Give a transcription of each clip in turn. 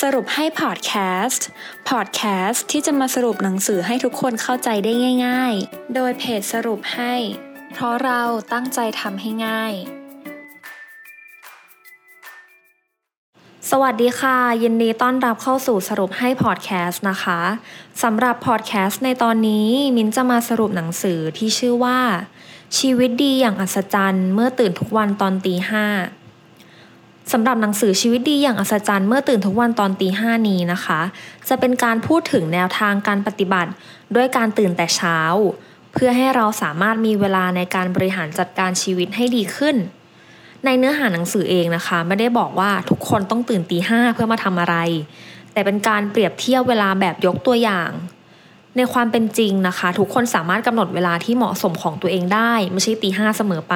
สรุปให้พอดแคสต์ พอดแคสต์ที่จะมาสรุปหนังสือให้ทุกคนเข้าใจได้ง่าย ๆ โดยเพจสรุปให้ เพราะเราตั้งใจทำให้ง่าย สวัสดีค่ะ ยินดีต้อนรับเข้าสู่สรุปให้พอดแคสต์นะคะสำหรับพอดแคสต์ในตอนนี้มินจะมาสรุปหนังสือที่ชื่อว่า ชีวิตดีอย่างอัศจรรย์ เมื่อตื่นทุกวันตอนตีห้า สำหรับหนังสือชีวิตดีอย่างอัศจรรย์เมื่อตื่นทุกวันตอนตีห้านี้นะคะ จะเป็นการพูดถึงแนวทางการปฏิบัติ ด้วยการตื่นแต่เช้า เพื่อให้เราสามารถมีเวลาในการบริหารจัดการชีวิตให้ดีขึ้น ในเนื้อหาหนังสือเองนะคะ ไม่ได้บอกว่าทุกคนต้องตื่นตีห้าเพื่อมาทำอะไร แต่เป็นการเปรียบเทียบเวลาแบบยกตัวอย่างในความเป็นจริงนะคะ ทุกคนสามารถกำหนดเวลาที่เหมาะสมของตัวเองได้ ไม่ใช่ตีห้าเสมอไป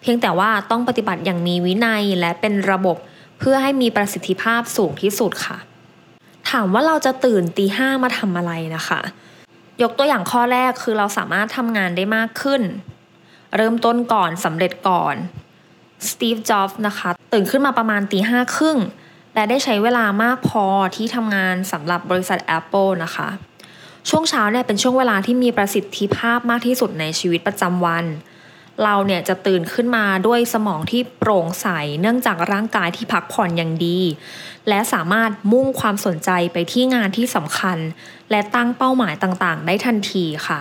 เพียงแต่ว่าต้องปฏิบัติอย่างมีวินัยและเป็นระบบเพื่อให้มีประสิทธิภาพสูงที่สุดค่ะ ถามว่าเราจะตื่นตีห้ามาทำอะไรนะคะ ยกตัวอย่างข้อแรกคือเราสามารถทำงานได้มากขึ้น เริ่มต้นก่อนสำเร็จก่อนสตีฟจ็อบส์นะคะ ตื่นขึ้นมาประมาณตีห้าครึ่งและได้ใช้เวลามากพอที่ทำงานสำหรับบริษัท Apple นะคะ ช่วงเช้าเนี่ยเป็นช่วงเวลาที่มีประสิทธิภาพมากที่สุดในชีวิตประจำวันเเราเนี่ยจะตื่นขึ้นมาด้วยสมองที่โปร่งใส เนื่องจากร่างกายที่พักผ่อนอย่างดี และสามารถมุ่งความสนใจไปที่งานที่สำคัญ และตั้งเป้าหมายต่างๆ ได้ทันทีค่ะ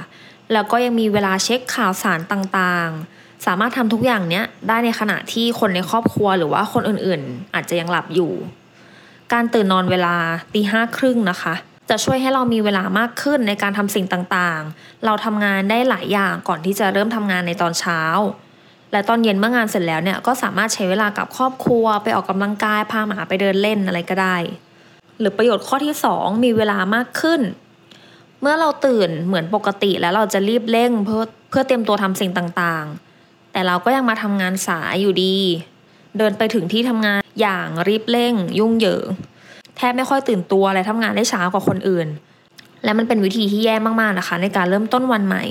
แล้วก็ยังมีเวลาเช็คข่าวสารต่างๆ สามารถทำทุกอย่างเนี้ยได้ในขณะที่คนในครอบครัวหรือว่าคนอื่นๆ อาจจะยังหลับอยู่ การตื่นนอนเวลาตีห้าครึ่งนะคะ จะช่วยให้เรามีเวลามากขึ้นในการทำสิ่งต่างๆ เราทำงานได้หลายอย่างก่อนที่จะเริ่มทำงานในตอนเช้า และตอนเย็นเมื่องานเสร็จแล้วเนี่ยก็สามารถใช้เวลากับครอบครัว ไปออกกำลังกายพาหมาไปเดินเล่นอะไรก็ได้ หรือประโยชน์ข้อที่ 2 มีเวลามากขึ้น เมื่อเราตื่นเหมือนปกติแล้วเราจะรีบเร่งเพื่อเพื่อเตรียมตัวทำสิ่งต่างๆ แต่เราก็ยังมาทำงานสายอยู่ดี เดินไปถึงที่ทำงานอย่างรีบเร่ง ยุ่งเหยิง แทบไม่ค่อยตื่นตัวและทำงานได้ช้ากว่าคนอื่น และมันเป็นวิธีที่แย่มากๆนะคะ ในการเริ่มต้นวันใหม่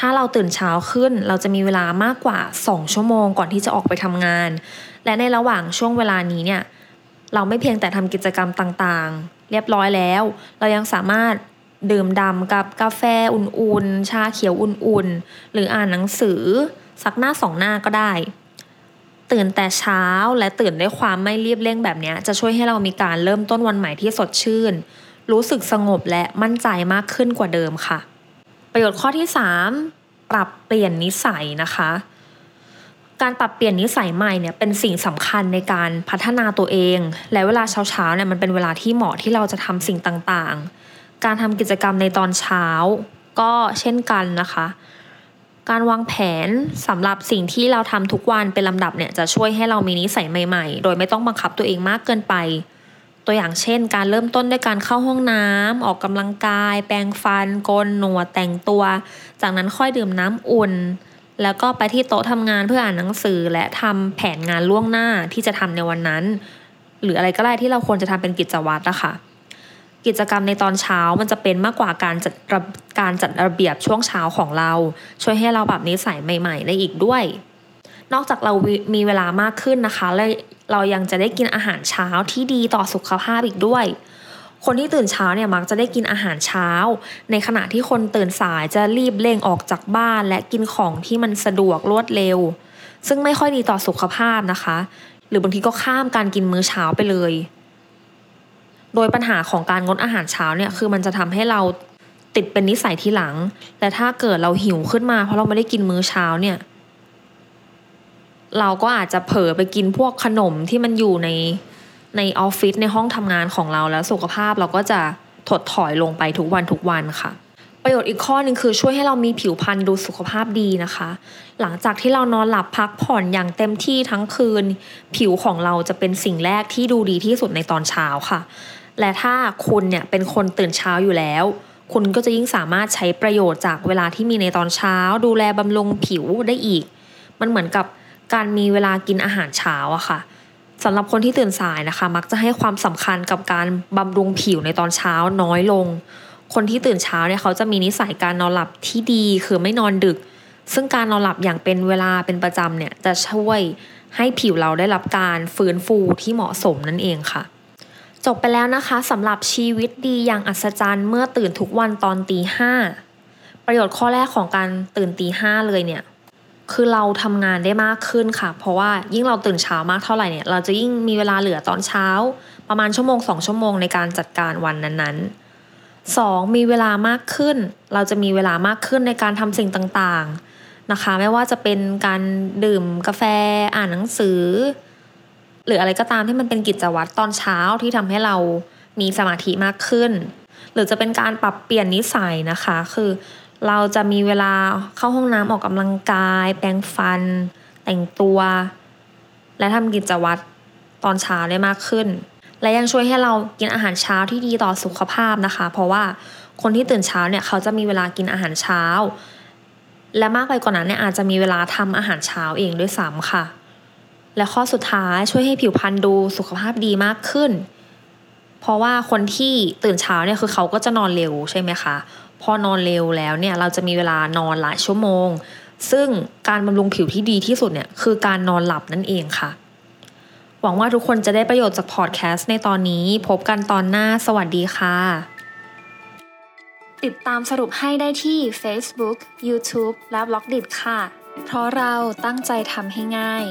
ถ้าเราตื่นเช้าขึ้น เราจะมีเวลามากกว่า 2 ชั่วโมงก่อนที่จะออกไปทำงาน และในระหว่างช่วงเวลานี้เนี่ยเราไม่เพียงแต่ทำกิจกรรมต่างๆ เรียบร้อยแล้ว เรายังสามารถดื่มด่ำกับกาแฟอุ่นๆ ชาเขียวอุ่นๆ หรืออ่านหนังสือสักหน้าสองหน้าก็ได้ ตื่นแต่เช้าและตื่นด้วยความไม่รีบเร่งแบบนี้จะช่วยให้เรามีการเริ่มต้นวันใหม่ที่สดชื่น รู้สึกสงบและมั่นใจมากขึ้นกว่าเดิมค่ะ ประโยชน์ข้อที่ 3 ปรับเปลี่ยนนิสัยนะคะ การปรับเปลี่ยนนิสัยใหม่เนี่ยเป็นสิ่งสำคัญในการพัฒนาตัวเอง และเวลาเช้าๆเนี่ยมันเป็นเวลาที่เหมาะที่เราจะทำสิ่งต่างๆ การทำกิจกรรมในตอนเช้า ก็เช่นกันนะคะ การวางแผนสำหรับสิ่งที่เราทำทุกวันเป็นลำดับเนี่ยจะช่วยให้เรามีนิสัยใหม่ๆ โดยไม่ต้องบังคับตัวเองมากเกินไป ตัวอย่างเช่น การเริ่มต้นด้วยการเข้าห้องน้ำออกกำลังกาย แปรงฟันโกนหนวดแต่งตัว จากนั้นค่อยดื่มน้ำอุ่น แล้วก็ไปที่โต๊ะทำงานเพื่ออ่านหนังสือและทำแผนงานล่วงหน้าที่จะทำในวันนั้น หรืออะไรก็ได้ที่เราควรจะทำเป็นกิจวัตรนะคะ กิจกรรมในตอนเช้ามันจะเป็นมากกว่าการจัดการจัดระเบียบช่วงเช้าของเรา ช่วยให้เราแบบนิสัยใหม่ๆ ได้อีกด้วย นอกจากเรามีเวลามากขึ้นนะคะและเรายังจะได้กินอาหารเช้าที่ดีต่อสุขภาพอีกด้วย คนที่ตื่นเช้าเนี่ยมักจะได้กินอาหารเช้า ในขณะที่คนตื่นสายจะรีบเร่งออกจากบ้าน และกินของที่มันสะดวกรวดเร็ว ซึ่งไม่ค่อยดีต่อสุขภาพนะคะ หรือบางทีก็ข้ามการกินมื้อเช้าไปเลย โดยปัญหาของการงดอาหารเช้าเนี่ยคือมันจะทำให้เราติดเป็นนิสัยที่หลังแต่ถ้าเกิดเราหิวขึ้นมาเพราะเราไม่ได้กินมื้อเช้าเนี่ย เราก็อาจจะเผลอไปกินพวกขนมที่มันอยู่ในในออฟฟิศในห้องทำงานของเราแล้วสุขภาพเราก็จะถดถอยลงไปทุกวันทุกวันค่ะ ประโยชน์อีกข้อหนึ่งคือช่วยให้เรามีผิวพรรณดูสุขภาพดีนะคะ หลังจากที่เรานอนหลับพักผ่อนอย่างเต็มที่ทั้งคืน ผิวของเราจะเป็นสิ่งแรกที่ดูดีที่สุดในตอนเช้าค่ะ และถ้าคุณเนี่ยเป็นคนตื่นเช้าอยู่แล้ว คุณก็จะยิ่งสามารถใช้ประโยชน์จากเวลาที่มีในตอนเช้า ดูแลบำรุงผิวได้อีก มันเหมือนกับการมีเวลากินอาหารเช้าอะค่ะสำหรับคนที่ตื่นสายนะคะ มักจะให้ความสำคัญกับการบำรุงผิวในตอนเช้าน้อยลง คนที่ตื่นเช้าเนี่ยเขาจะมีนิสัยการนอนหลับที่ดีคือไม่นอนดึก ซึ่งการนอนหลับอย่างเป็นเวลาเป็นประจำเนี่ยจะช่วยให้ผิวเราได้รับการฟื้นฟูที่เหมาะสมนั่นเองค่ะ จบไปแล้วนะคะสำหรับชีวิตดีอย่างอัศจรรย์เมื่อตื่นทุกวันตอนตีห้าประโยชน์ข้อแรกของการตื่นตีห้าเลยเนี่ย คือเราทำงานได้มากขึ้นค่ะ เพราะว่ายิ่งเราตื่นเช้ามากเท่าไหร่เนี่ยเราจะยิ่งมีเวลาเหลือตอนเช้า ประมาณชั่วโมงสองชั่วโมงในการจัดการวันนั้นๆสองมีเวลามากขึ้น เราจะมีเวลามากขึ้นในการทำสิ่งต่างๆนะคะ ไม่ว่าจะเป็นการดื่มกาแฟอ่านหนังสือ หรืออะไรก็ตามที่มันเป็นกิจวัตรตอนเช้าที่ทำให้เรามีสมาธิมากขึ้น หรือจะเป็นการปรับเปลี่ยนนิสัยนะคะ คือ เราจะมีเวลาเข้าห้องน้ำออกกำลังกาย แปรงฟัน แต่งตัว และทำกิจวัตรตอนเช้าได้มากขึ้น และยังช่วยให้เรากินอาหารเช้าที่ดีต่อสุขภาพนะคะ เพราะว่าคนที่ตื่นเช้าเนี่ยเขาจะมีเวลากินอาหารเช้า และมากไปกว่านั้นเนี่ยอาจจะมีเวลาทำอาหารเช้าเองด้วยซ้ำค่ะ และข้อสุดท้ายช่วยให้ผิวพรรณดูสุขภาพดีมากขึ้น เพราะว่าคนที่ตื่นเช้าเนี่ยคือเขาก็จะนอนเร็วใช่ไหมคะ พอนอนเร็วแล้วเนี่ยเราจะมีเวลานอนหลายชั่วโมง ซึ่งการบำรุงผิวที่ดีที่สุดเนี่ยคือการนอนหลับนั่นเองค่ะ หวังว่าทุกคนจะได้ประโยชน์จากพอดแคสต์ในตอนนี้ พบกันตอนหน้าสวัสดีค่ะ ติดตามสรุปให้ได้ที่ Facebook, YouTube และ b ล็อกดิค่ะ เพราะเราตั้งใจทำให้ง่าย